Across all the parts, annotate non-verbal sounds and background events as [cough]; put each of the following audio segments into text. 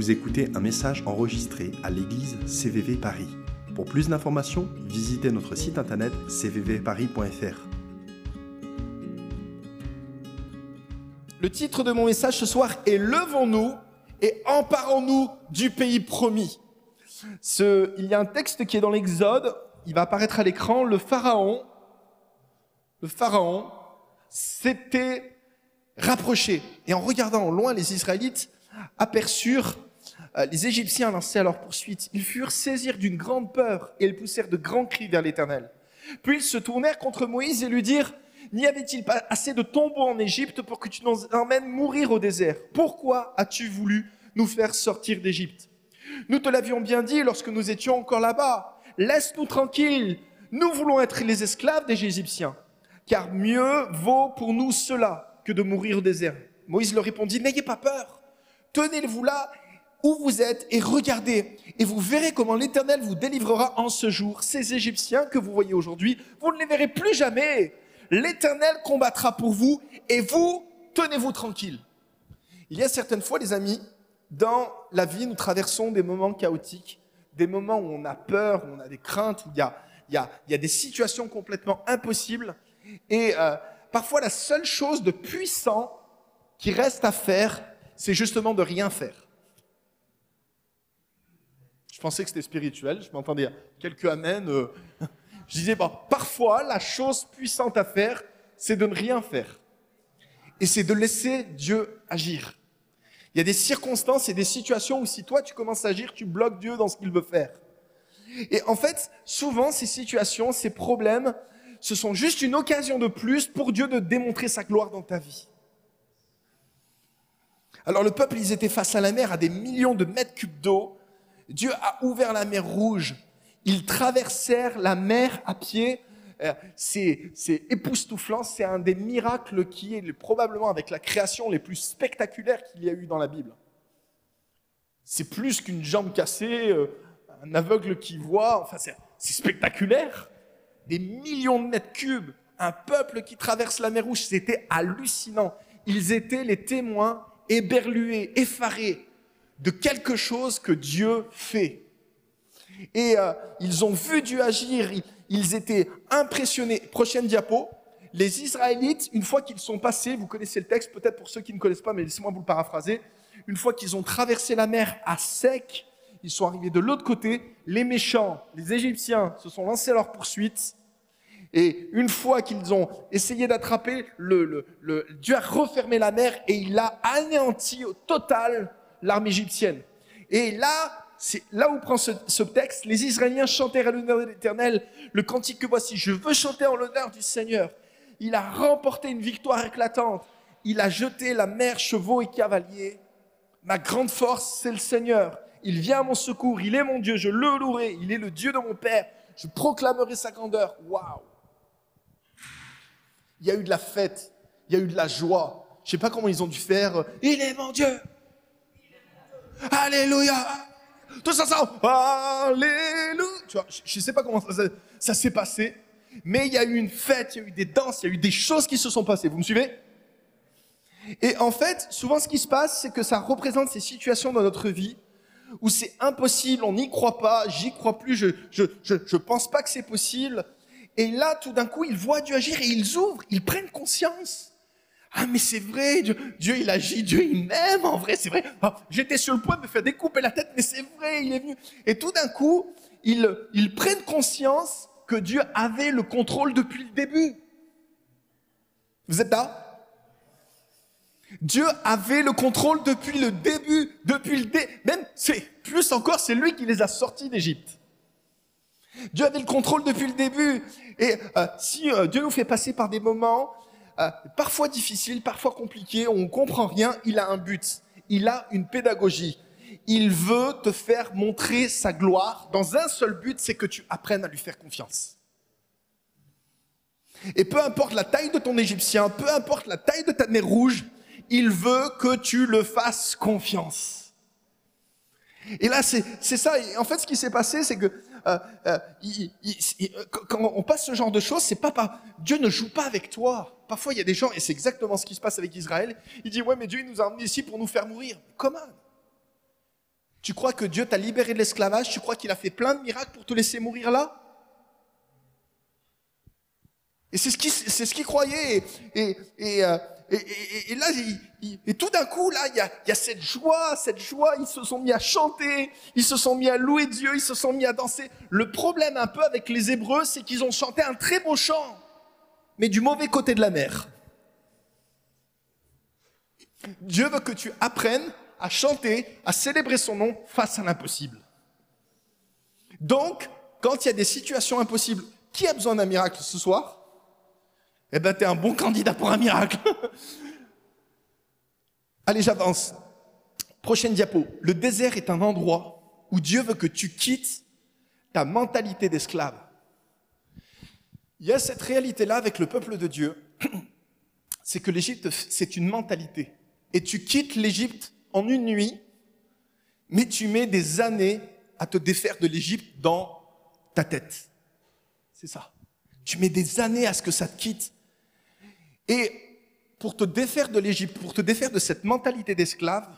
Vous écoutez un message enregistré à l'église CVV Paris. Pour plus d'informations, visitez notre site internet cvvparis.fr. Le titre de mon message ce soir est Levons-nous et emparons-nous du pays promis. Ce, il y a un texte qui est dans l'Exode, il va apparaître à l'écran, le Pharaon, le Pharaon s'était rapproché. Et en regardant au loin, les Israélites aperçurent les Égyptiens lancer à leur poursuite. Ils furent saisis d'une grande peur et ils poussèrent de grands cris vers l'Éternel. Puis ils se tournèrent contre Moïse et lui dirent, N'y avait-il pas assez de tombeaux en Égypte pour que tu nous emmènes mourir au désert? Pourquoi as-tu voulu nous faire sortir d'Égypte? Nous te l'avions bien dit lorsque nous étions encore là-bas. Laisse-nous tranquilles. Nous voulons être les esclaves des Égyptiens. Car mieux vaut pour nous cela que de mourir au désert. Moïse leur répondit, N'ayez pas peur. Tenez-vous là où vous êtes et regardez, et vous verrez comment l'Éternel vous délivrera en ce jour. Ces Égyptiens que vous voyez aujourd'hui, vous ne les verrez plus jamais. L'Éternel combattra pour vous, et vous, tenez-vous tranquille. Il y a certaines fois, les amis, dans la vie, nous traversons des moments chaotiques, des moments où on a peur, où on a des craintes, où il y a, il y a, il y a des situations complètement impossibles. Et euh, parfois, la seule chose de puissant qui reste à faire, c'est justement de rien faire. Je pensais que c'était spirituel, je m'entendais quelques amens. Euh, [laughs] je disais, bah, parfois, la chose puissante à faire, c'est de ne rien faire. Et c'est de laisser Dieu agir. Il y a des circonstances et des situations où si toi tu commences à agir, tu bloques Dieu dans ce qu'il veut faire. Et en fait, souvent, ces situations, ces problèmes, ce sont juste une occasion de plus pour Dieu de démontrer sa gloire dans ta vie. Alors le peuple, ils étaient face à la mer, à des millions de mètres cubes d'eau. Dieu a ouvert la mer rouge. Ils traversèrent la mer à pied. Euh, c'est, époustouflant. C'est un des miracles qui est probablement avec la création les plus spectaculaires qu'il y a eu dans la Bible. C'est plus qu'une jambe cassée, euh, un aveugle qui voit. Enfin, c'est, c'est spectaculaire. Des millions de mètres cubes, un peuple qui traverse la mer rouge, c'était hallucinant. Ils étaient les témoins éberlués, effarés de quelque chose que Dieu fait. Et euh, ils ont vu Dieu agir, ils, étaient impressionnés. Prochaine diapo. Les Israélites, une fois qu'ils sont passés, vous connaissez le texte, peut-être pour ceux qui ne connaissent pas, mais laissez-moi vous le paraphraser. Une fois qu'ils ont traversé la mer à sec, ils sont arrivés de l'autre côté. Les méchants, les Égyptiens, se sont lancés à leur poursuite. Et une fois qu'ils ont essayé d'attraper, le, Dieu a refermé la mer et il a anéanti au total l'armée égyptienne. Et là, c'est là où prend ce, texte. Les Israéliens chantèrent à l'honneur de l'Éternel le cantique que voici. Je veux chanter en l'honneur du Seigneur. Il a remporté une victoire éclatante. Il a jeté la mer, chevaux et cavaliers. Ma grande force, c'est le Seigneur. Il vient à mon secours. Il est mon Dieu. Je le louerai. Il est le Dieu de mon Père. Je proclamerai sa grandeur. Waouh! Il y a eu de la fête. Il y a eu de la joie. Je sais pas comment ils ont dû faire. Il est mon Dieu. Alléluia. Tout ça, ça, Alléluia. Tu vois, je ne sais pas comment ça, ça s'est passé, mais il y a eu une fête, il y a eu des danses, il y a eu des choses qui se sont passées. Vous me suivez? Et en fait, souvent ce qui se passe, c'est que ça représente ces situations dans notre vie où c'est impossible, on n'y croit pas, j'y crois plus, je, je, je, je pense pas que c'est possible. Et là, tout d'un coup, ils voient Dieu agir et ils ouvrent, ils prennent conscience ah, mais c'est vrai, Dieu, Dieu, il agit, Dieu, il m'aime, en vrai, c'est vrai. Ah, j'étais sur le point de me faire découper la tête, mais c'est vrai, il est venu. Et tout d'un coup, ils, ils prennent conscience que Dieu avait le contrôle depuis le début. Vous êtes là? Dieu avait le contrôle depuis le début, depuis le dé... même c'est plus encore, c'est lui qui les a sortis d'Égypte. Dieu avait le contrôle depuis le début. Et euh, si euh, Dieu nous fait passer par des moments euh, parfois difficile, parfois compliqué, on ne comprend rien, il a un but, il a une pédagogie. Il veut te faire montrer sa gloire dans un seul but, c'est que tu apprennes à lui faire confiance. Et peu importe la taille de ton Égyptien, peu importe la taille de ta mer rouge, il veut que tu le fasses confiance. Et là, c'est ça. En fait, ce qui s'est passé, c'est que euh, euh, quand on passe ce genre de choses, c'est pas, pas Dieu ne joue pas avec toi. Parfois, il y a des gens, et c'est exactement ce qui se passe avec Israël. Il dit ouais, mais Dieu il nous a emmenés ici pour nous faire mourir. Comment? Tu crois que Dieu t'a libéré de l'esclavage? Tu crois qu'il a fait plein de miracles pour te laisser mourir là? Et c'est ce qu'il ce qu'il croyait. Et, et, euh, et, et, là, et tout d'un coup, là, il y a, y a cette joie, cette joie. Ils se sont mis à chanter, ils se sont mis à louer Dieu, ils se sont mis à danser. Le problème un peu avec les Hébreux, c'est qu'ils ont chanté un très beau chant, mais du mauvais côté de la mer. Dieu veut que tu apprennes à chanter, à célébrer son nom face à l'impossible. Donc, quand il y a des situations impossibles, qui a besoin d'un miracle ce soir? Eh ben, tu es un bon candidat pour un miracle. [laughs] Allez, j'avance. Prochaine diapo. Le désert est un endroit où Dieu veut que tu quittes ta mentalité d'esclave. Il y a cette réalité-là avec le peuple de Dieu, [clears throat] c'est que l'Égypte, c'est une mentalité. Et tu quittes l'Égypte en une nuit, mais tu mets des années à te défaire de l'Égypte dans ta tête. C'est ça. Tu mets des années à ce que ça te quitte. Et pour te défaire de l'Égypte, pour te défaire de cette mentalité d'esclave,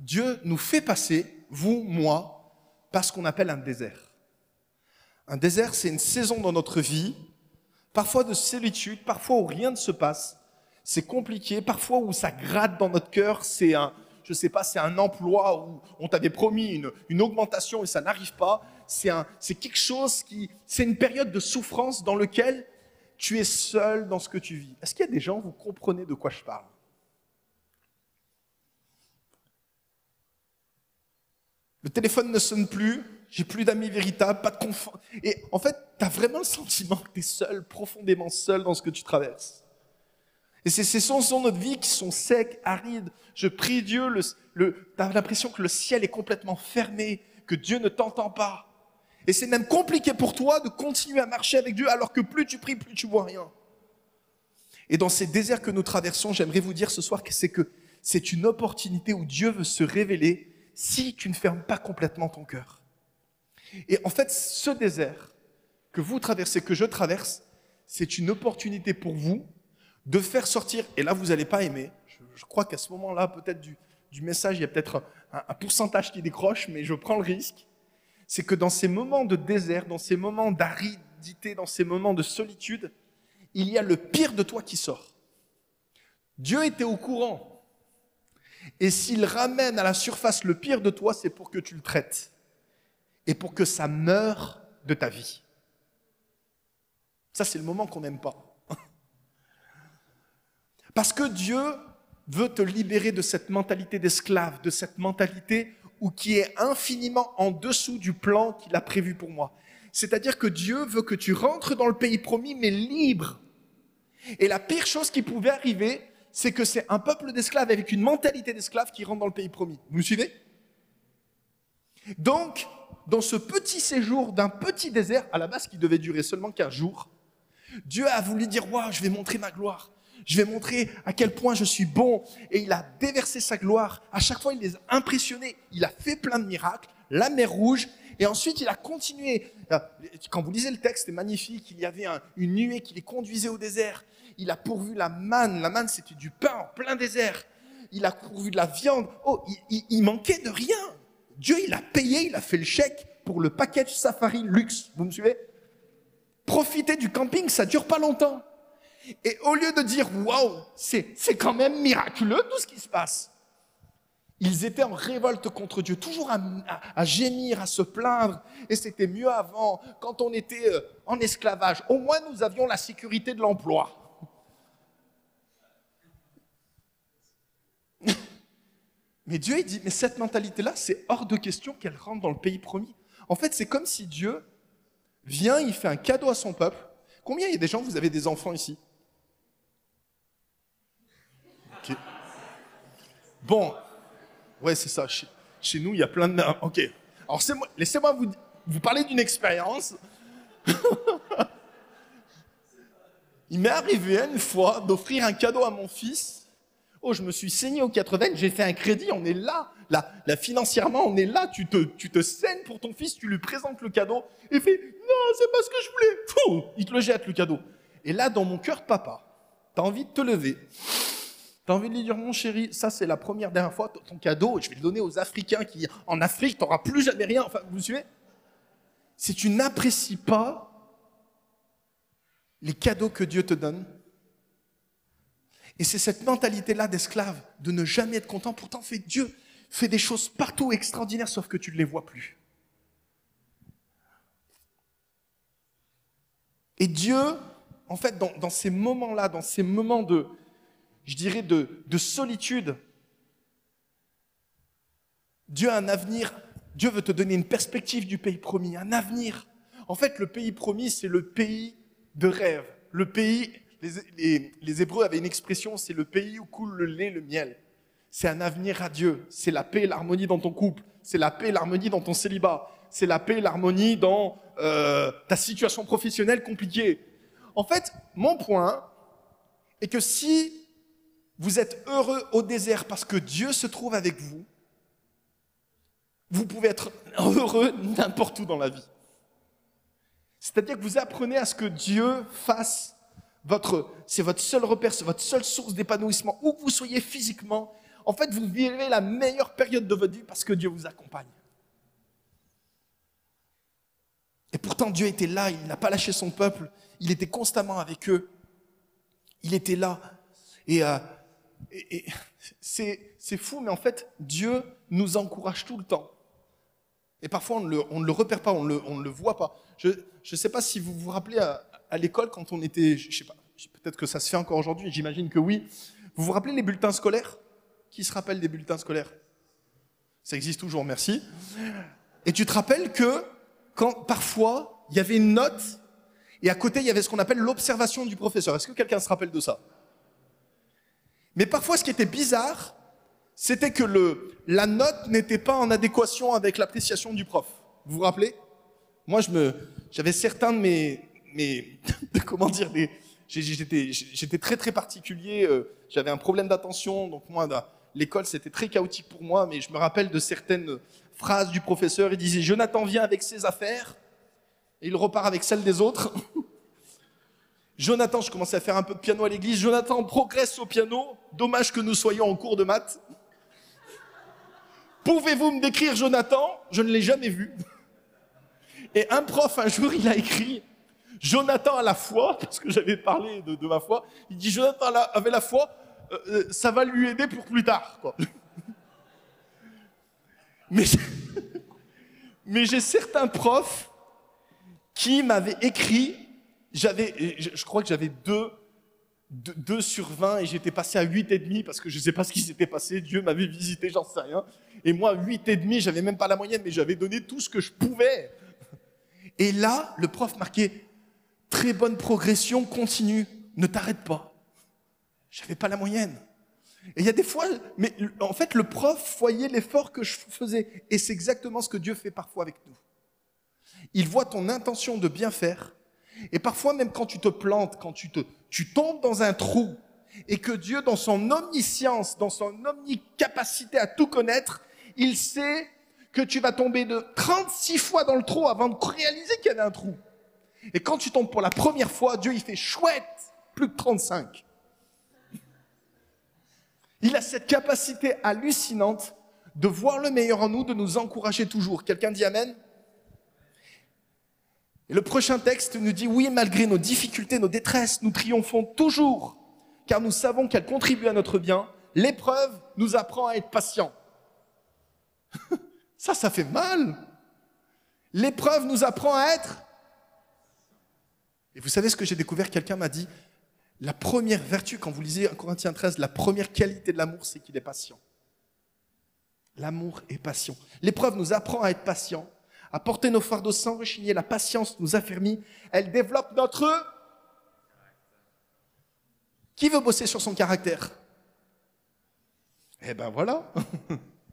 Dieu nous fait passer, vous, moi, par ce qu'on appelle un désert. Un désert, c'est une saison dans notre vie, parfois de solitude, parfois où rien ne se passe. C'est compliqué, parfois où ça gratte dans notre cœur, c'est un, je sais pas, c'est un emploi où on t'avait promis une, une, augmentation et ça n'arrive pas. C'est, un, c'est quelque chose qui, c'est une période de souffrance dans laquelle tu es seul dans ce que tu vis. Est-ce qu'il y a des gens, vous comprenez de quoi je parle? Le téléphone ne sonne plus, j'ai plus d'amis véritables, pas de confort. Et en fait, tu as vraiment le sentiment que tu es seul, profondément seul dans ce que tu traverses. Et ces sons de notre vie qui sont secs, arides. Je prie Dieu, le, le, tu as l'impression que le ciel est complètement fermé, que Dieu ne t'entend pas. Et c'est même compliqué pour toi de continuer à marcher avec Dieu alors que plus tu pries, plus tu vois rien. Et dans ces déserts que nous traversons, j'aimerais vous dire ce soir que c'est que c'est une opportunité où Dieu veut se révéler si tu ne fermes pas complètement ton cœur. Et en fait, ce désert que vous traversez, que je traverse, c'est une opportunité pour vous de faire sortir, et là vous n'allez pas aimer, je, crois qu'à ce moment-là, peut-être du, message, il y a peut-être un, pourcentage qui décroche, mais je prends le risque, c'est que dans ces moments de désert, dans ces moments d'aridité, dans ces moments de solitude, il y a le pire de toi qui sort. Dieu était au courant. Et s'il ramène à la surface le pire de toi, c'est pour que tu le traites. Et pour que ça meure de ta vie. Ça, c'est le moment qu'on n'aime pas. [laughs] Parce que Dieu veut te libérer de cette mentalité d'esclave, de cette mentalité où qui est infiniment en dessous du plan qu'il a prévu pour moi. C'est-à-dire que Dieu veut que tu rentres dans le pays promis, mais libre. Et la pire chose qui pouvait arriver, c'est que c'est un peuple d'esclaves avec une mentalité d'esclave qui rentre dans le pays promis. Vous me suivez? Donc, dans ce petit séjour d'un petit désert, à la base qui devait durer seulement 15 jours, Dieu a voulu dire, waouh, je vais montrer ma gloire. Je vais montrer à quel point je suis bon. Et il a déversé sa gloire. À chaque fois, il les a impressionnés. Il a fait plein de miracles. La mer rouge. Et ensuite, il a continué. Euh, quand vous lisez le texte, c'est magnifique. Il y avait une nuée qui les conduisait au désert. Il a pourvu la manne. La manne, c'était du pain en plein désert. Il a pourvu de la viande. Oh, il, il manquait de rien. Dieu, il a payé, il a fait le chèque pour le package safari luxe. Vous me suivez? Profiter du camping, ça dure pas longtemps. Et au lieu de dire waouh, c'est, quand même miraculeux tout ce qui se passe, ils étaient en révolte contre Dieu, toujours à, gémir, à se plaindre. Et c'était mieux avant, quand on était euh, en esclavage. Au moins, nous avions la sécurité de l'emploi. Mais Dieu, il dit, mais cette mentalité-là, c'est hors de question qu'elle rentre dans le pays promis. En fait, c'est comme si Dieu vient, il fait un cadeau à son peuple. Combien il y a des gens, vous avez des enfants ici Bon, ouais, c'est ça. Chez, nous, il y a plein de. Ok. Alors, laissez-moi vous, vous parler d'une expérience. [laughs] il m'est arrivé une fois d'offrir un cadeau à mon fils. Oh, je me suis saigné aux 80, j'ai fait un crédit, on est là. Là, financièrement, on est là. Tu te, saignes pour ton fils, tu lui présentes le cadeau. Il fait Non, c'est pas ce que je voulais. Il te le jette, le cadeau. Et là, dans mon cœur, papa, tu as envie de te lever T'as envie de lui dire, mon chéri, ça c'est la première dernière fois, ton cadeau, je vais le donner aux Africains qui, en Afrique, t'auras plus jamais rien. Enfin, vous suivez? Si tu n'apprécies pas les cadeaux que Dieu te donne, et c'est cette mentalité-là d'esclave, de ne jamais être content, pourtant fait Dieu fait des choses partout extraordinaires, sauf que tu ne les vois plus. Et Dieu, en fait, dans, ces moments-là, dans ces moments de, je dirais, de solitude, Dieu a un avenir, Dieu veut te donner une perspective du pays promis, un avenir. En fait, le pays promis, c'est le pays de rêve. Le pays, les, Hébreux avaient une expression, c'est le pays où coule le lait, le miel. C'est un avenir à Dieu. C'est la paix et l'harmonie dans ton couple. C'est la paix et l'harmonie dans ton célibat. C'est la paix et l'harmonie dans euh, ta situation professionnelle compliquée. En fait, mon point est que si vous êtes heureux au désert parce que Dieu se trouve avec vous, vous pouvez être heureux n'importe où dans la vie. C'est-à-dire que vous apprenez à ce que Dieu fasse votre, c'est votre seul repère, c'est votre seule source d'épanouissement, où que vous soyez physiquement. En fait, vous vivez la meilleure période de votre vie parce que Dieu vous accompagne. Et pourtant, Dieu était là, il n'a pas lâché son peuple, il était constamment avec eux. Il était là. Et, euh, c'est, fou, mais en fait, Dieu nous encourage tout le temps. Et parfois, on ne le, on le repère pas, on ne le, on ne le voit pas. Je ne sais pas si vous vous rappelez à, à l'école quand on était, je sais pas, peut-être que ça se fait encore aujourd'hui, j'imagine que oui. Vous vous rappelez les bulletins scolaires? Qui se rappelle des bulletins scolaires? Ça existe toujours, merci. Et tu te rappelles que quand parfois il y avait une note et à côté il y avait ce qu'on appelle l'observation du professeur. Est-ce que quelqu'un se rappelle de ça? Mais parfois ce qui était bizarre, c'était que la note n'était pas en adéquation avec l'appréciation du prof. Vous vous rappelez? Moi, j'avais certains de mes, mes [laughs] comment dire, j'étais, très très particulier. euh, J'avais un problème d'attention, donc moi, l'école c'était très chaotique pour moi. Mais je me rappelle de certaines phrases du professeur. Il disait Jonathan vient avec ses affaires et il repart avec celles des autres. [laughs] Jonathan, je commençais à faire un peu de piano à l'église. Jonathan progresse au piano. Dommage que nous soyons en cours de maths. [laughs] Pouvez-vous me décrire Jonathan? Je ne l'ai jamais vu. Et un prof, un jour, il a écrit Jonathan a la foi, parce que j'avais parlé de, ma foi. Il dit Jonathan avait la foi, euh, euh, ça va lui aider pour plus tard. [laughs] [laughs] Mais, j'ai certains profs qui m'avaient écrit, j'avais, je, crois que j'avais deux, deux, deux sur 20 et j'étais passé à 8 et demi parce que je ne sais pas ce qui s'était passé, Dieu m'avait visité, j'en sais rien. Et moi, 8 et demi, j'avais même pas la moyenne, mais j'avais donné tout ce que je pouvais. Et là, le prof marquait très bonne progression, continue, ne t'arrête pas. J'avais pas la moyenne. Et il y a des fois, mais en fait, le prof voyait l'effort que je faisais. Et c'est exactement ce que Dieu fait parfois avec nous. Il voit ton intention de bien faire. Et parfois, même quand tu te plantes, quand tu, te, tu tombes dans un trou, et que Dieu, dans son omniscience, dans son omnicapacité à tout connaître, il sait que tu vas tomber de 36 fois dans le trou avant de réaliser qu'il y avait un trou. Et quand tu tombes pour la première fois, Dieu, il fait chouette, plus que 35. Il a cette capacité hallucinante de voir le meilleur en nous, de nous encourager toujours. Quelqu'un dit Amen Et le prochain texte nous dit, oui, malgré nos difficultés, nos détresses, nous triomphons toujours, car nous savons qu'elles contribuent à notre bien. L'épreuve nous apprend à être patients. [laughs] ça, ça fait mal. L'épreuve nous apprend à être... Et vous savez ce que j'ai découvert? Quelqu'un m'a dit, la première vertu, quand vous lisez 1 Corinthiens 13, la première qualité de l'amour, c'est qu'il est patient. L'amour est patient. L'épreuve nous apprend à être patient, à porter nos fardeaux sans rechigner. La patience nous affermit. Elle développe notre... Qui veut bosser sur son caractère? Eh ben voilà.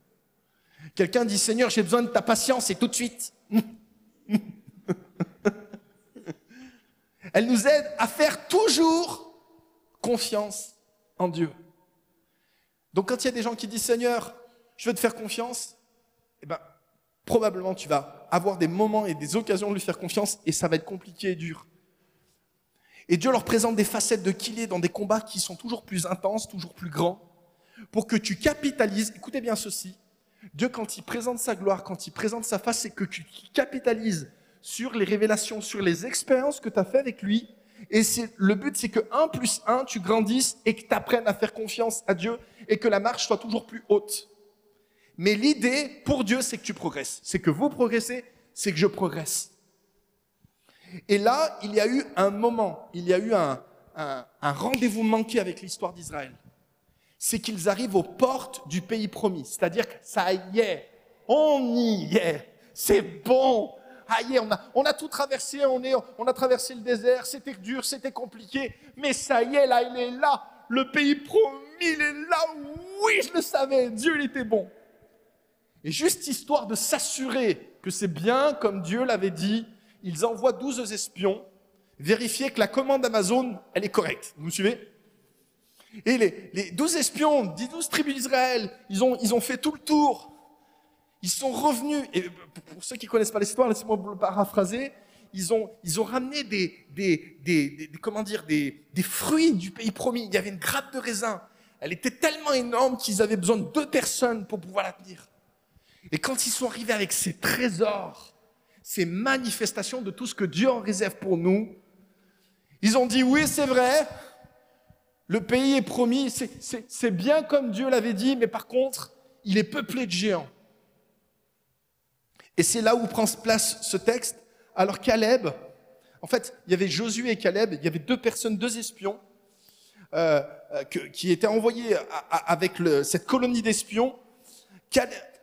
[laughs] Quelqu'un dit, Seigneur, j'ai besoin de ta patience et tout de suite. [laughs] Elle nous aide à faire toujours confiance en Dieu. Donc quand il y a des gens qui disent Seigneur, je veux te faire confiance, eh ben, probablement tu vas avoir des moments et des occasions de lui faire confiance et ça va être compliqué et dur. Et Dieu leur présente des facettes de qui est dans des combats qui sont toujours plus intenses, toujours plus grands, pour que tu capitalises, écoutez bien ceci, Dieu quand il présente sa gloire, quand il présente sa face, c'est que tu capitalises sur les révélations, sur les expériences que tu as fait avec lui. Et c'est le but, c'est que 1 plus 1, tu grandisses et que tu apprennes à faire confiance à Dieu et que la marche soit toujours plus haute. Mais l'idée pour Dieu, c'est que tu progresses. C'est que vous progressez, c'est que je progresse. Et là, il y a eu un moment, il y a eu un, un, un rendez-vous manqué avec l'histoire d'Israël. C'est qu'ils arrivent aux portes du pays promis. C'est-à-dire que ça y est, on y est, c'est bon. Est, on a, on a tout traversé, on a traversé le désert, c'était dur, c'était compliqué, mais ça y est, là, il est là. Le pays promis, il est là. Oui, je le savais, Dieu, il était bon. Et juste histoire de s'assurer que c'est bien comme Dieu l'avait dit, ils envoient 12 espions vérifier que la commande Amazon, elle est correcte. Vous me suivez? Et les, les 12 espions, 12 tribus d'Israël, ils ont, ils ont fait tout le tour. Ils sont revenus, et pour ceux qui connaissent pas l'histoire, laissez-moi le paraphraser, ils ont, ils ont ramené des, des, des, des comment dire, des, des fruits du pays promis. Il y avait une grappe de raisin. Elle était tellement énorme qu'ils avaient besoin de deux personnes pour pouvoir la tenir. Et quand ils sont arrivés avec ces trésors, ces manifestations de tout ce que Dieu en réserve pour nous, ils ont dit oui, c'est vrai, le pays est promis, c'est bien comme Dieu l'avait dit, mais par contre, il est peuplé de géants. Et c'est là où prend place ce texte. Alors Caleb, en fait, il y avait Josué et Caleb, il y avait deux personnes, deux espions, euh, euh qui étaient envoyés avec cette colonie d'espions.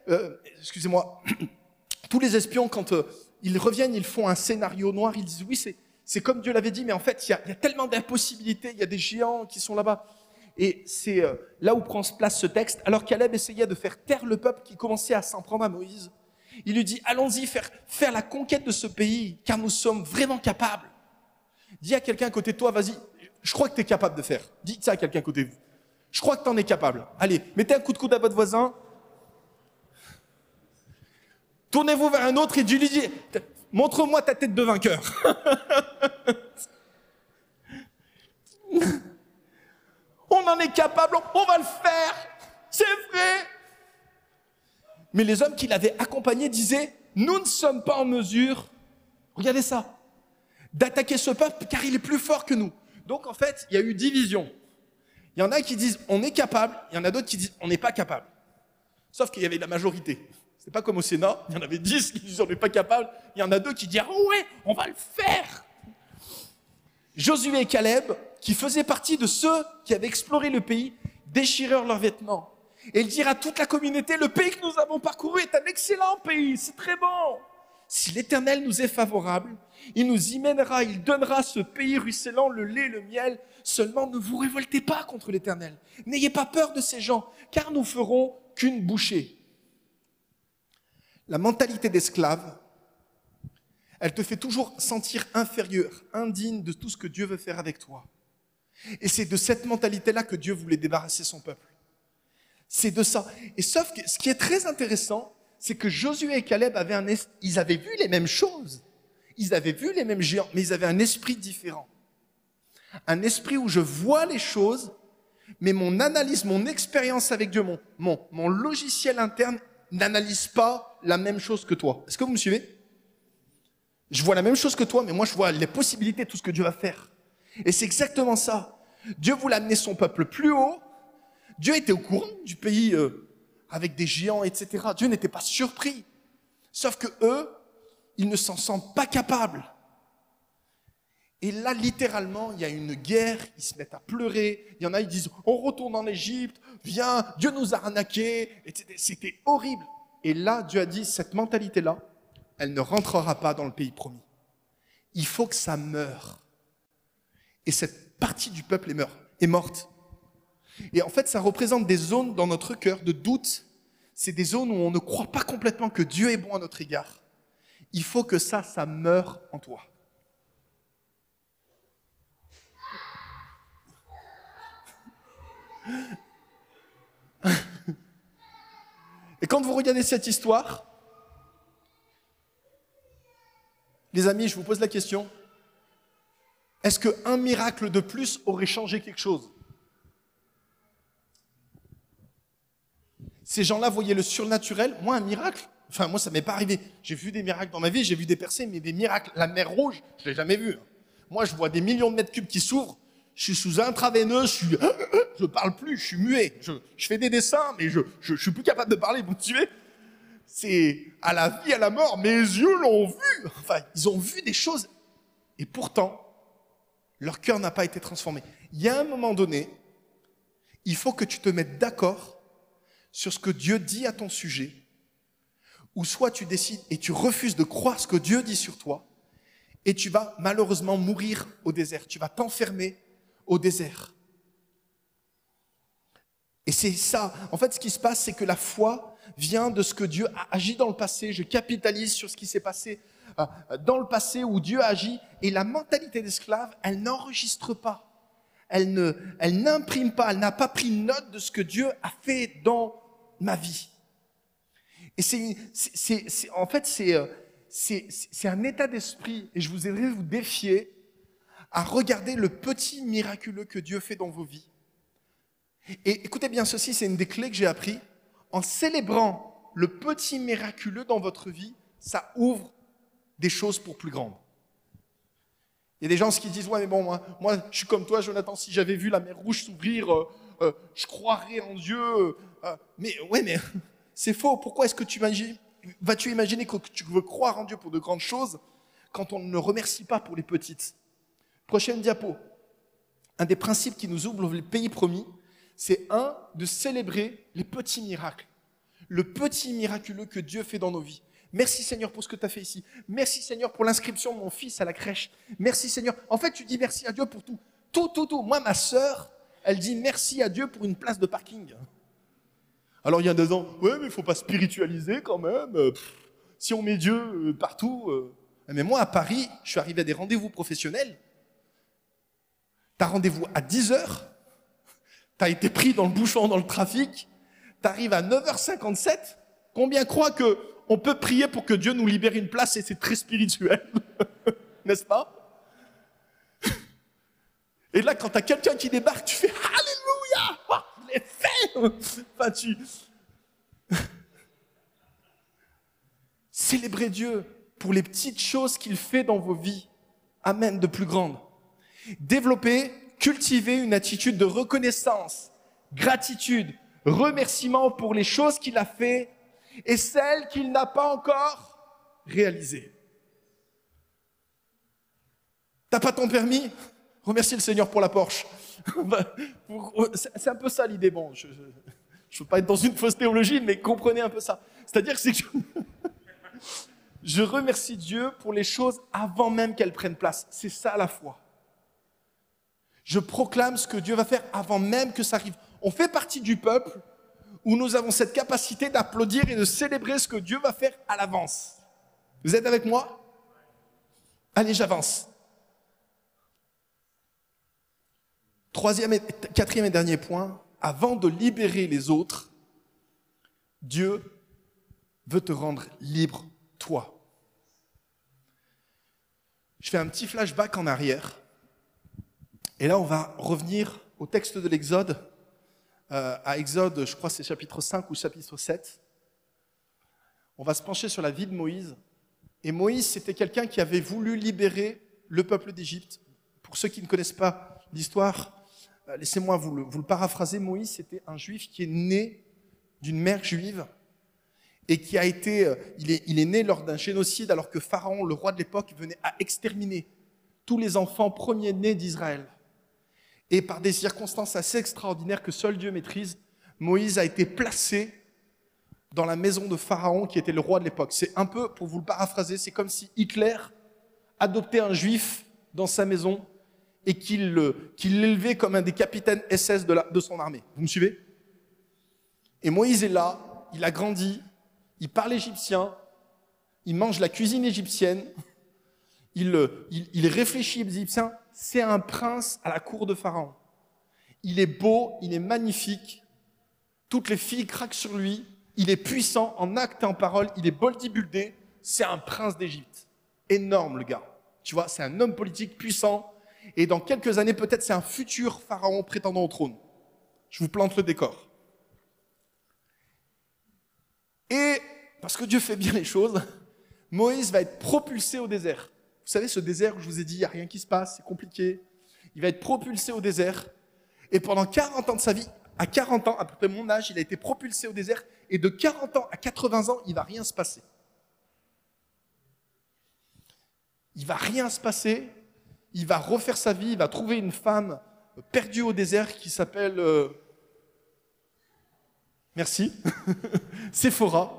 Euh, excusez-moi, [clears throat] tous les espions, quand ils reviennent, ils font un scénario noir, ils disent oui, c'est, c'est comme Dieu l'avait dit, mais en fait, il y a, il y a tellement d'impossibilités, il y a des géants qui sont là-bas. Et c'est là où prend place ce texte. Alors Caleb essayait de faire taire le peuple qui commençait à s'en prendre à Moïse. Il lui dit, allons-y faire, faire la conquête de ce pays, car nous sommes vraiment capables. Dis à quelqu'un à côté de toi, vas-y, je crois que tu es capable de faire. Dis ça à quelqu'un à côté de vous. Je crois que tu en es capable. Allez, mettez un coup de coude à votre voisin. Tournez-vous vers un autre et lui dis, montre-moi ta tête de vainqueur. [laughs] on en est capable, on va le faire. C'est vrai. Mais les hommes qui l'avaient accompagné disaient, nous ne sommes pas en mesure, regardez ça, d'attaquer ce peuple car il est plus fort que nous. Donc en fait, il y a eu division. Il y en a qui disent on est capable, il y en a d'autres qui disent on n'est pas capable. Sauf qu'il y avait la majorité. C'est pas comme au Sénat, il y en avait dix qui disaient on n'est pas capable, il y en a deux qui disaient oh ouais, on va le faire. Josué et Caleb, qui faisaient partie de ceux qui avaient exploré le pays, déchirèrent leurs vêtements et il dira à toute la communauté, le pays que nous avons parcouru est un excellent pays, c'est très bon. Si l'Éternel nous est favorable, il nous y mènera, il donnera ce pays ruisselant, le lait, le miel. Seulement ne vous révoltez pas contre l'Éternel. N'ayez pas peur de ces gens, car nous ferons qu'une bouchée. La mentalité d'esclave, elle te fait toujours sentir inférieur, indigne de tout ce que Dieu veut faire avec toi. Et c'est de cette mentalité-là que Dieu voulait débarrasser son peuple. C'est de ça. Et sauf que ce qui est très intéressant, c'est que Josué et Caleb avaient un ils avaient vu les mêmes choses. Ils avaient vu les mêmes géants, mais ils avaient un esprit différent. Un esprit où je vois les choses, mais mon analyse, mon expérience avec Dieu, mon, mon, mon logiciel interne n'analyse pas la même chose que toi. Est-ce que vous me suivez? Je vois la même chose que toi, mais moi je vois les possibilités, tout ce que Dieu va faire. Et c'est exactement ça. Dieu voulait amener son peuple plus haut, Dieu était au courant du pays euh, avec des géants, etc. Dieu n'était pas surpris. Sauf que eux, ils ne s'en sentent pas capables. Et là, littéralement, il y a une guerre, ils se mettent à pleurer. Il y en a, ils disent, on retourne en Égypte, viens, Dieu nous a arnaqués. C'était horrible. Et là, Dieu a dit, cette mentalité-là, elle ne rentrera pas dans le pays promis. Il faut que ça meure. Et cette partie du peuple est, morte. Et en fait, ça représente des zones dans notre cœur de doute. C'est des zones où on ne croit pas complètement que Dieu est bon à notre égard. Il faut que ça, ça meure en toi. Et quand vous regardez cette histoire, les amis, je vous pose la question, est-ce qu'un miracle de plus aurait changé quelque chose? Ces gens-là voyaient le surnaturel. Moi, un miracle, enfin, moi, ça m'est pas arrivé. J'ai vu des miracles dans ma vie, j'ai vu des percées, mais des miracles, la mer rouge, je l'ai jamais vu. Moi, je vois des millions de mètres cubes qui s'ouvrent. Je suis sous intraveineuse, je suis, parle plus, je suis muet. Je, fais des dessins, mais je, je, suis plus capable de parler. Vous me suivez? C'est à la vie, à la mort. Mes yeux l'ont vu. Enfin, ils ont vu des choses. Et pourtant, leur cœur n'a pas été transformé. Il y a un moment donné, il faut que tu te mettes d'accord sur ce que Dieu dit à ton sujet, ou soit tu décides et tu refuses de croire ce que Dieu dit sur toi, et tu vas malheureusement mourir au désert, tu vas t'enfermer au désert. Et c'est ça, en fait ce qui se passe, c'est que la foi vient de ce que Dieu a agi dans le passé, je capitalise sur ce qui s'est passé euh, dans le passé où Dieu a agi, et la mentalité d'esclave, elle n'enregistre pas elle ne, elle n'imprime pas, elle n'a pas pris note de ce que Dieu a fait dans ma vie. Et c'est, c'est, c'est en fait, c'est, euh, c'est, c'est un état d'esprit, et je vous aimerais vous défier à regarder le petit miraculeux que Dieu fait dans vos vies. Et écoutez bien ceci, c'est une des clés que j'ai appris. En célébrant le petit miraculeux dans votre vie, ça ouvre des choses pour plus grandes. Il y a des gens qui disent, ouais, mais bon, moi, moi je suis comme toi, Jonathan, si j'avais vu la mer rouge s'ouvrir, euh, euh, je croirais en Dieu. Euh, mais ouais, mais [laughs] c'est faux. Pourquoi est-ce que tu imagines, vas-tu imaginer que tu veux croire en Dieu pour de grandes choses quand on ne remercie pas pour les petites? Prochaine diapo. Un des principes qui nous ouvre le pays promis, c'est un, de célébrer les petits miracles. Le petit miraculeux que Dieu fait dans nos vies. Merci Seigneur pour ce que tu as fait ici. Merci Seigneur pour l'inscription de mon fils à la crèche. Merci Seigneur. En fait, tu dis merci à Dieu pour tout. Tout, tout, tout. Moi, ma sœur, elle dit merci à Dieu pour une place de parking. Alors il y a deux ans, ouais, mais il faut pas spiritualiser quand même. Euh, si on met Dieu euh, partout. Euh. Mais moi, à Paris, je suis arrivé à des rendez-vous professionnels. Tu as rendez-vous à 10 heures. Tu as été pris dans le bouchon, dans le trafic. Tu arrives à 9h57. Combien croient que on peut prier pour que Dieu nous libère une place et c'est très spirituel. [laughs] N'est-ce pas? Et là, quand tu as quelqu'un qui débarque, tu fais Alléluia oh, Je l'ai fait Enfin, tu... [laughs] Célébrez Dieu pour les petites choses qu'il fait dans vos vies. Amen, de plus grandes. Développez, cultivez une attitude de reconnaissance, gratitude, remerciement pour les choses qu'il a fait et celle qu'il n'a pas encore réalisée. T'as pas ton permis? Remercie le Seigneur pour la Porsche. [laughs] C'est un peu ça l'idée. Bon, je ne veux pas être dans une fausse théologie, mais comprenez un peu ça. C'est-à-dire que [laughs] je remercie Dieu pour les choses avant même qu'elles prennent place. C'est ça la foi. Je proclame ce que Dieu va faire avant même que ça arrive. On fait partie du peuple où nous avons cette capacité d'applaudir et de célébrer ce que Dieu va faire à l'avance. Vous êtes avec moi? Allez, j'avance. Troisième et quatrième et dernier point, avant de libérer les autres, Dieu veut te rendre libre, toi. Je fais un petit flashback en arrière. Et là, on va revenir au texte de l'Exode, euh, à Exode, je crois c'est chapitre 5 ou chapitre 7. On va se pencher sur la vie de Moïse. Et Moïse, c'était quelqu'un qui avait voulu libérer le peuple d'Égypte. Pour ceux qui ne connaissent pas l'histoire, euh, laissez-moi vous le, vous le paraphraser. Moïse, c'était un juif qui est né d'une mère juive et qui a été, euh, il est, il est né lors d'un génocide alors que Pharaon, le roi de l'époque, venait à exterminer tous les enfants premiers-nés d'Israël. Et par des circonstances assez extraordinaires que seul Dieu maîtrise, Moïse a été placé dans la maison de Pharaon qui était le roi de l'époque. C'est un peu, pour vous le paraphraser, c'est comme si Hitler adoptait un juif dans sa maison et qu'il l'élevait comme un des capitaines SS de, son armée. Vous me suivez? Et Moïse est là, il a grandi, il parle égyptien, il mange la cuisine égyptienne, il, il, il réfléchit c'est un prince à la cour de Pharaon. Il est beau, il est magnifique. Toutes les filles craquent sur lui. Il est puissant en acte et en parole. Il est bodybuildé. C'est un prince d'Égypte. Énorme, le gars. Tu vois, c'est un homme politique puissant. Et dans quelques années, peut-être c'est un futur pharaon prétendant au trône. Je vous plante le décor. Et parce que Dieu fait bien les choses, [laughs] Moïse va être propulsé au désert. Vous savez, ce désert où je vous ai dit, il n'y a rien qui se passe, c'est compliqué. Il va être propulsé au désert. Et pendant 40 ans de sa vie, à 40 ans, à peu près mon âge, il a été propulsé au désert. Et de 40 ans à 80 ans, il va rien se passer. Il va rien se passer. Il va refaire sa vie. Il va trouver une femme perdue au désert qui s'appelle. Euh, merci. [laughs] Sephora.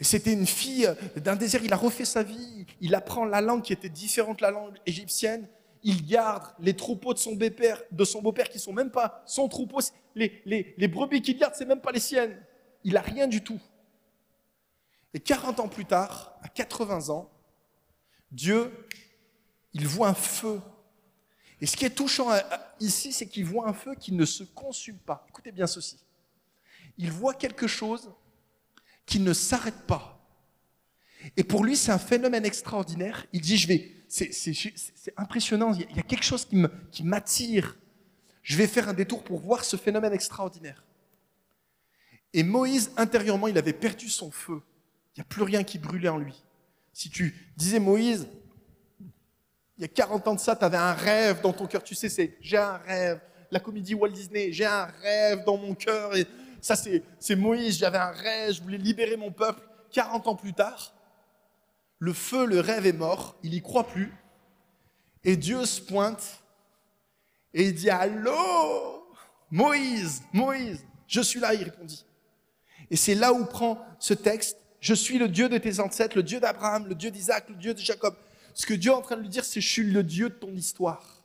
C'était une fille d'un désert, il a refait sa vie, il apprend la langue qui était différente de la langue égyptienne, il garde les troupeaux de son beau-père, de son beau-père qui sont même pas son troupeau, les, les, brebis qu'il garde, c'est même pas les siennes. Il a rien du tout. Et 40 ans plus tard, à 80 ans, Dieu, il voit un feu. Et ce qui est touchant euh, ici, c'est qu'il voit un feu qui ne se consume pas. Écoutez bien ceci. Il voit quelque chose qui ne s'arrête pas. Et pour lui, c'est un phénomène extraordinaire. Il dit, je vais, c'est impressionnant, il y a quelque chose qui m'attire. Je vais faire un détour pour voir ce phénomène extraordinaire. Et Moïse, intérieurement, il avait perdu son feu. Il n'y a plus rien qui brûlait en lui. Si tu disais, Moïse, il y a 40 ans de ça, tu avais un rêve dans ton cœur. Tu sais, c'est j'ai un rêve. La comédie Walt Disney, j'ai un rêve dans mon cœur. Et ça, c'est Moïse, j'avais un rêve, je voulais libérer mon peuple. 40 ans plus tard, le feu, le rêve est mort, il n'y croit plus. Et Dieu se pointe et il dit Allô? Moïse, Moïse, je suis là, il répondit. Et c'est là où prend ce texte Je suis le Dieu de tes ancêtres, le Dieu d'Abraham, le Dieu d'Isaac, le Dieu de Jacob. Ce que Dieu est en train de lui dire, c'est Je suis le Dieu de ton histoire.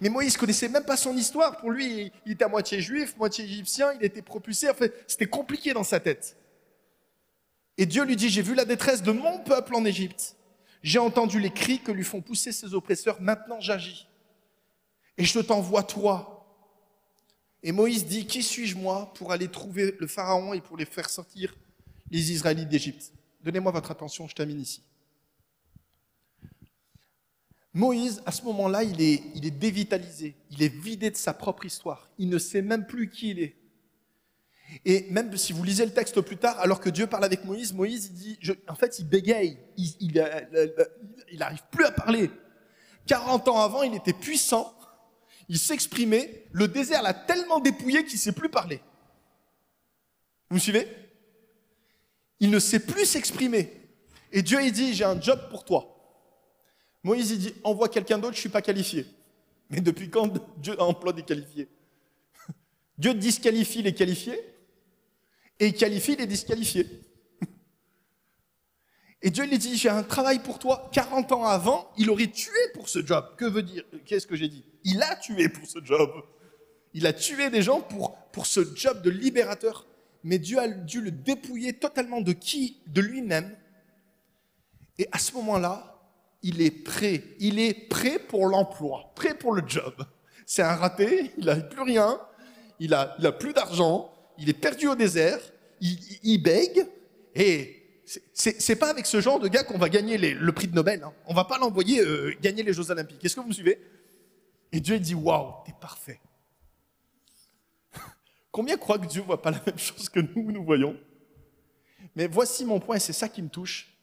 Mais Moïse connaissait même pas son histoire. Pour lui, il était à moitié juif, moitié égyptien, il était propulsé. En fait, c'était compliqué dans sa tête. Et Dieu lui dit, j'ai vu la détresse de mon peuple en Égypte. J'ai entendu les cris que lui font pousser ses oppresseurs. Maintenant, j'agis. Et je t'envoie toi. Et Moïse dit, qui suis-je moi pour aller trouver le Pharaon et pour les faire sortir les Israélites d'Égypte? Donnez-moi votre attention, je termine ici. Moïse, à ce moment-là, il est, dévitalisé, il est vidé de sa propre histoire, il ne sait même plus qui il est. Et même si vous lisez le texte plus tard, alors que Dieu parle avec Moïse, Moïse, il dit, en fait, il bégaye, il, il, il arrive plus à parler. 40 ans avant, il était puissant, il s'exprimait, le désert l'a tellement dépouillé qu'il ne sait plus parler. Vous me suivez? Il ne sait plus s'exprimer. Et Dieu, il dit, j'ai un job pour toi. Moïse dit envoie quelqu'un d'autre, je ne suis pas qualifié. Mais depuis quand Dieu emploie des qualifiés? [laughs] Dieu disqualifie les qualifiés et qualifie les disqualifiés. [laughs] Et Dieu lui dit j'ai un travail pour toi. 40 ans avant, il aurait tué pour ce job. Que veut dire Qu'est-ce que j'ai dit? Il a tué pour ce job. Il a tué des gens pour, pour ce job de libérateur. Mais Dieu a dû le dépouiller totalement de qui? De lui-même. Et à ce moment-là, il est prêt. Il est prêt pour l'emploi, prêt pour le job. C'est un raté, il n'a plus rien, il a, plus d'argent, il est perdu au désert, il, il, bègue, et c'est pas avec ce genre de gars qu'on va gagner le prix de Nobel. Hein. On va pas l'envoyer euh, gagner les Jeux Olympiques. Est-ce que vous me suivez? Et Dieu dit Waouh, t'es parfait. [laughs] Combien croient que Dieu voit pas la même chose que nous, nous voyons Mais voici mon point, et c'est ça qui me touche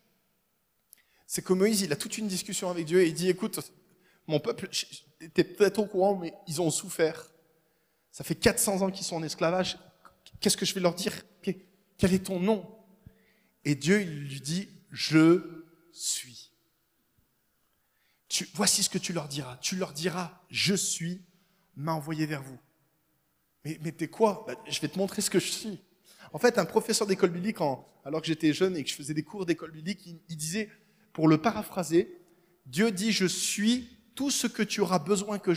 c'est que Moïse, il a toute une discussion avec Dieu et il dit, écoute, mon peuple, tu es peut-être au courant, mais ils ont souffert. Ça fait 400 ans qu'ils sont en esclavage. Qu'est-ce que je vais leur dire? Quel est ton nom? Et Dieu, il lui dit, je suis. Voici ce que tu leur diras. Tu leur diras, je suis, m'a envoyé vers vous. Mais, mais t'es quoi? Bah, Je vais te montrer ce que je suis. En fait, un professeur d'école biblique, alors que j'étais jeune et que je faisais des cours d'école biblique, il disait, pour le paraphraser, Dieu dit, je suis tout ce que tu auras besoin que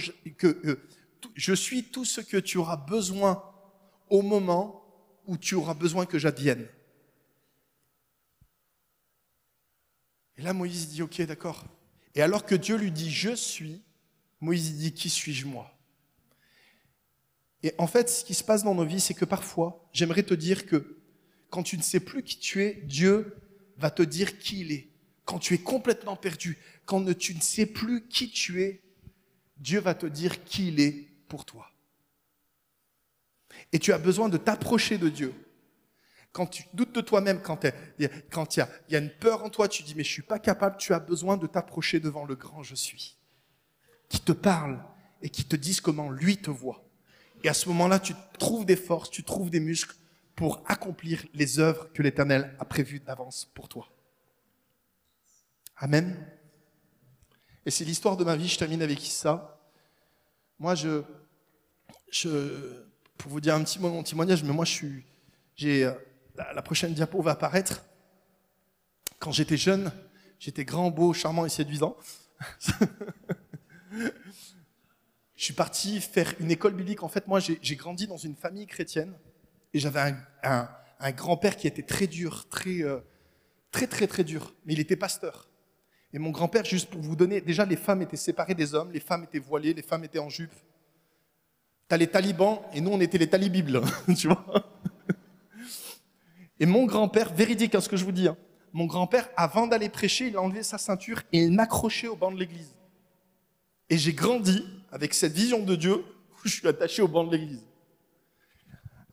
euh, je suis tout ce que tu auras besoin au moment où tu auras besoin que j'advienne. Et là, Moïse dit, ok, d'accord. Et alors que Dieu lui dit, je suis, Moïse dit, qui suis-je moi? Et en fait, ce qui se passe dans nos vies, c'est que parfois, j'aimerais te dire que quand tu ne sais plus qui tu es, Dieu va te dire qui il est quand tu es complètement perdu, quand tu ne sais plus qui tu es, Dieu va te dire qui il est pour toi. Et tu as besoin de t'approcher de Dieu. Quand tu doutes de toi-même, quand il y, a une peur en toi, tu dis mais je suis pas capable, tu as besoin de t'approcher devant le grand je suis, qui te parle et qui te dise comment lui te voit. Et à ce moment-là, tu trouves des forces, tu trouves des muscles pour accomplir les œuvres que l'Éternel a prévues d'avance pour toi. Amen. Et c'est l'histoire de ma vie, je termine avec ça. Moi, je, je, pour vous dire un petit mot mon témoignage, mais moi, je suis, j'ai, la, prochaine diapo va apparaître. Quand j'étais jeune, j'étais grand, beau, charmant et séduisant. [laughs] je suis parti faire une école biblique. En fait, moi, j'ai grandi dans une famille chrétienne et j'avais un, un, grand-père qui était très dur, très, euh, très, très, très dur. Mais il était pasteur. Et mon grand-père, juste pour vous donner, déjà les femmes étaient séparées des hommes, les femmes étaient voilées, les femmes étaient en jupe. T'as les talibans et nous on était les talibibles, [laughs] tu vois. Et mon grand-père, véridique à hein, ce que je vous dis, hein, mon grand-père, avant d'aller prêcher, il a enlevé sa ceinture et il m'accrochait au banc de l'église. Et j'ai grandi avec cette vision de Dieu où je suis attaché au banc de l'église.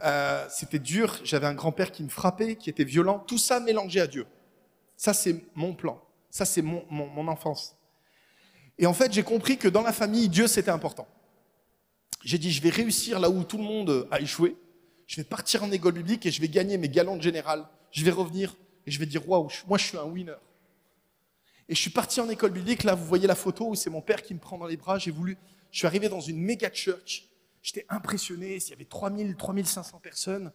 Euh, c'était dur, j'avais un grand-père qui me frappait, qui était violent, tout ça mélangé à Dieu. Ça, c'est mon plan. Ça, c'est mon, enfance. Et en fait, j'ai compris que dans la famille, Dieu, c'était important. J'ai dit, je vais réussir là où tout le monde a échoué. Je vais partir en école biblique et je vais gagner mes galons de général. Je vais revenir et je vais dire, waouh, moi, je suis un winner. Et je suis parti en école biblique. Là, vous voyez la photo où c'est mon père qui me prend dans les bras. J'ai voulu, je suis arrivé dans une méga church. J'étais impressionné. Il y avait 3000, 3500 personnes.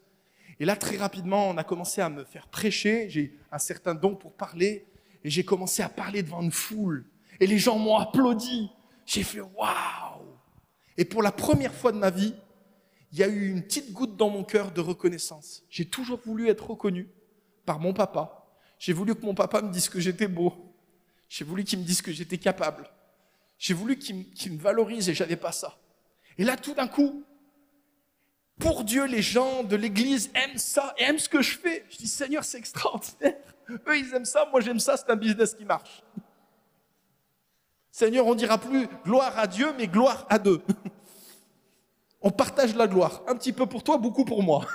Et là, très rapidement, on a commencé à me faire prêcher. J'ai un certain don pour parler et j'ai commencé à parler devant une foule. Et les gens m'ont applaudi. J'ai fait waouh Et pour la première fois de ma vie, il y a eu une petite goutte dans mon cœur de reconnaissance. J'ai toujours voulu être reconnu par mon papa. J'ai voulu que mon papa me dise que j'étais beau. J'ai voulu qu'il me dise que j'étais capable. J'ai voulu qu'il me, valorise et j'avais pas ça. Et là, tout d'un coup, pour Dieu, les gens de l'église aiment ça et aiment ce que je fais. Je dis, Seigneur, c'est extraordinaire. Eux, ils aiment ça, moi j'aime ça, c'est un business qui marche. Seigneur, on dira plus gloire à Dieu, mais gloire à deux. [laughs] On partage la gloire. Un petit peu pour toi, beaucoup pour moi.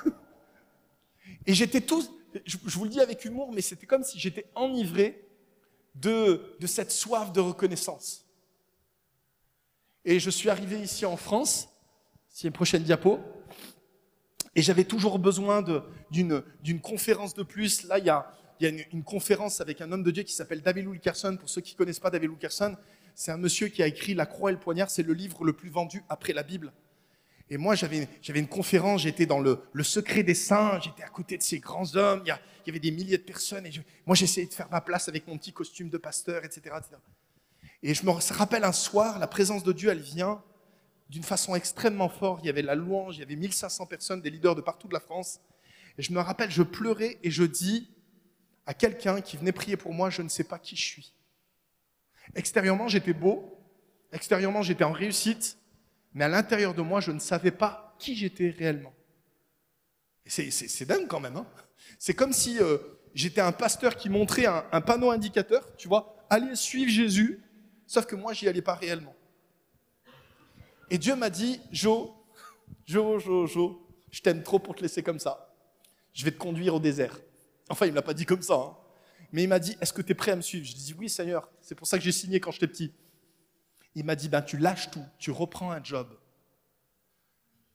[laughs] Et j'étais tous, je vous le dis avec humour, mais c'était comme si j'étais enivré de, de cette soif de reconnaissance. Et je suis arrivé ici en France, c'est une prochaine diapo, et j'avais toujours besoin d'une conférence de plus. Là, il y a, il y a une, conférence avec un homme de Dieu qui s'appelle David Wilkerson. Pour ceux qui ne connaissent pas David Wilkerson, c'est un monsieur qui a écrit La croix et le poignard. C'est le livre le plus vendu après la Bible. Et moi, j'avais une conférence, j'étais dans le, secret des saints, j'étais à côté de ces grands hommes, il y, avait des milliers de personnes, et moi, j'essayais de faire ma place avec mon petit costume de pasteur, etc. Et je me rappelle un soir, la présence de Dieu, elle vient d'une façon extrêmement forte. Il y avait la louange, il y avait 1500 personnes, des leaders de partout de la France. Et je me rappelle, je pleurais et je dis, à quelqu'un qui venait prier pour moi, je ne sais pas qui je suis. Extérieurement, j'étais beau, extérieurement, j'étais en réussite, mais à l'intérieur de moi, je ne savais pas qui j'étais réellement. C'est dingue quand même. Hein c'est comme si euh, j'étais un pasteur qui montrait un, panneau indicateur, tu vois, allez suivre Jésus, sauf que moi, j'y allais pas réellement. Et Dieu m'a dit, Jo, Jo, Jo, Jo, je t'aime trop pour te laisser comme ça. Je vais te conduire au désert. Enfin, il ne l'a pas dit comme ça. Hein. Mais il m'a dit, est-ce que tu es prêt à me suivre? Je dis, oui Seigneur, c'est pour ça que j'ai signé quand j'étais petit. Il m'a dit, ben, tu lâches tout, tu reprends un job.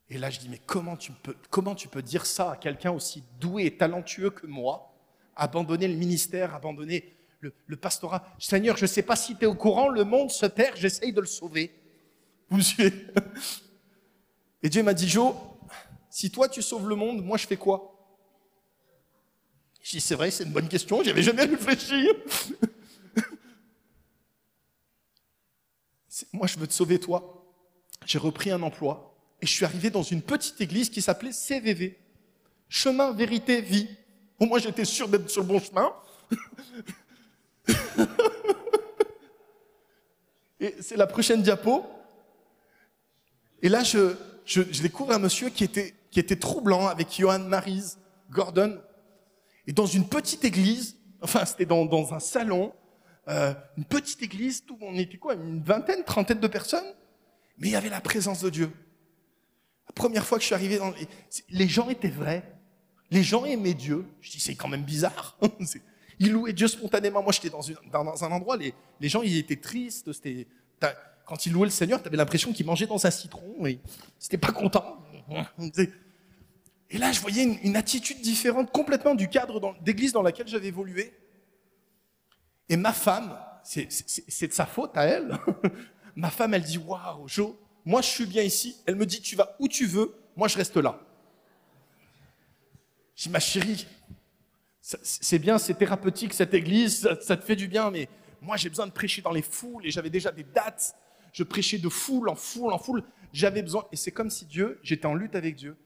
Et là, je dis, mais comment tu peux, comment tu peux dire ça à quelqu'un aussi doué et talentueux que moi Abandonner le ministère, abandonner le, le pastorat? Seigneur, je ne sais pas si tu es au courant, le monde se perd, j'essaye de le sauver. Vous me suivez? [laughs] Et Dieu m'a dit, Jo, si toi tu sauves le monde, moi je fais quoi? Je dis, c'est vrai, c'est une bonne question, j'y avais jamais réfléchi. [laughs] Moi, je veux te sauver, toi. J'ai repris un emploi et je suis arrivé dans une petite église qui s'appelait CVV. Chemin, vérité, vie. Au moins, j'étais sûr d'être sur le bon chemin. [laughs] et c'est la prochaine diapo. Et là, je, je, découvre un monsieur qui était, qui était troublant avec Johan Marise, Gordon, et dans une petite église, enfin c'était dans, un salon, euh, une petite église, on était quoi, une vingtaine, trentaine de personnes, mais il y avait la présence de Dieu. La première fois que je suis arrivé les, gens étaient vrais, les gens aimaient Dieu. Je dis c'est quand même bizarre. [laughs] Ils louaient Dieu spontanément. Moi j'étais dans, un endroit, les, gens ils étaient tristes. Quand ils louaient le Seigneur, tu avais l'impression qu'ils mangeaient dans un citron et c'était pas content. [laughs] Et là, je voyais une, attitude différente complètement du cadre d'église dans laquelle j'avais évolué. Et ma femme, c'est de sa faute à elle. [laughs] ma femme, elle dit Waouh, Joe, moi je suis bien ici. Elle me dit Tu vas où tu veux, moi je reste là. Je dis Ma chérie, c'est bien, c'est thérapeutique cette église, ça, te fait du bien, mais moi j'ai besoin de prêcher dans les foules et j'avais déjà des dates. Je prêchais de foule en foule en foule. J'avais besoin, et c'est comme si Dieu, j'étais en lutte avec Dieu.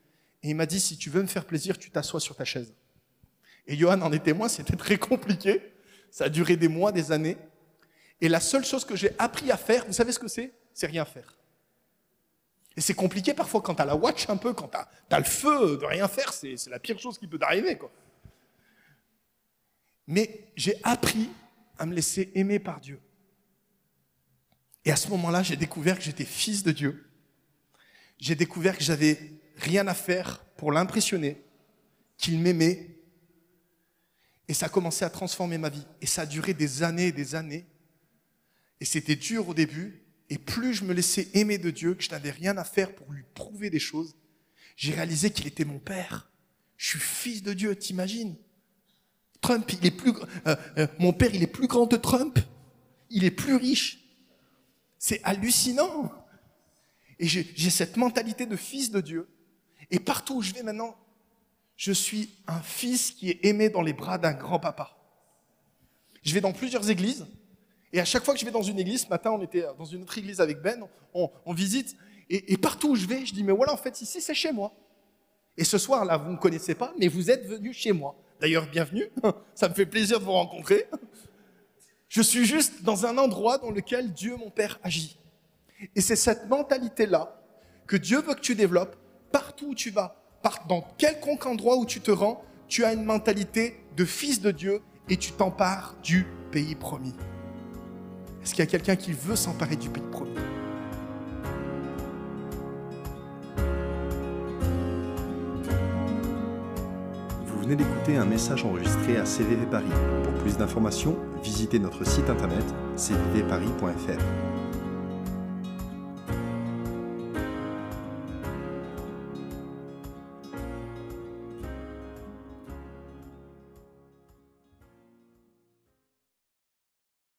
Et il m'a dit Si tu veux me faire plaisir, tu t'assois sur ta chaise. Et Johan en est témoin, c'était très compliqué. Ça a duré des mois, des années. Et la seule chose que j'ai appris à faire, vous savez ce que c'est? C'est rien faire. Et c'est compliqué parfois quand tu as la watch un peu, quand tu as, le feu de rien faire, c'est la pire chose qui peut t'arriver. Mais j'ai appris à me laisser aimer par Dieu. Et à ce moment-là, j'ai découvert que j'étais fils de Dieu. J'ai découvert que j'avais rien à faire pour l'impressionner, qu'il m'aimait et ça a commencé à transformer ma vie. Et ça a duré des années et des années. Et c'était dur au début. Et plus je me laissais aimer de Dieu, que je n'avais rien à faire pour lui prouver des choses, j'ai réalisé qu'il était mon père. Je suis fils de Dieu, t'imagines? Trump, il est plus, euh, euh, mon père, il est plus grand que Trump. Il est plus riche. C'est hallucinant. Et j'ai cette mentalité de fils de Dieu. Et partout où je vais maintenant, je suis un fils qui est aimé dans les bras d'un grand-papa. Je vais dans plusieurs églises, et à chaque fois que je vais dans une église, ce matin on était dans une autre église avec Ben, on, visite, et, partout où je vais, je dis, mais voilà, en fait, ici c'est chez moi. Et ce soir, là, vous ne me connaissez pas, mais vous êtes venu chez moi. D'ailleurs, bienvenue, [laughs] ça me fait plaisir de vous rencontrer. Je suis juste dans un endroit dans lequel Dieu, mon Père, agit. Et c'est cette mentalité-là que Dieu veut que tu développes partout où tu vas, dans quelconque endroit où tu te rends, tu as une mentalité de fils de Dieu et tu t'empares du pays promis. Est-ce qu'il y a quelqu'un qui veut s'emparer du pays promis? Vous venez d'écouter un message enregistré à CVV Paris. Pour plus d'informations, visitez notre site internet cvvparis.fr.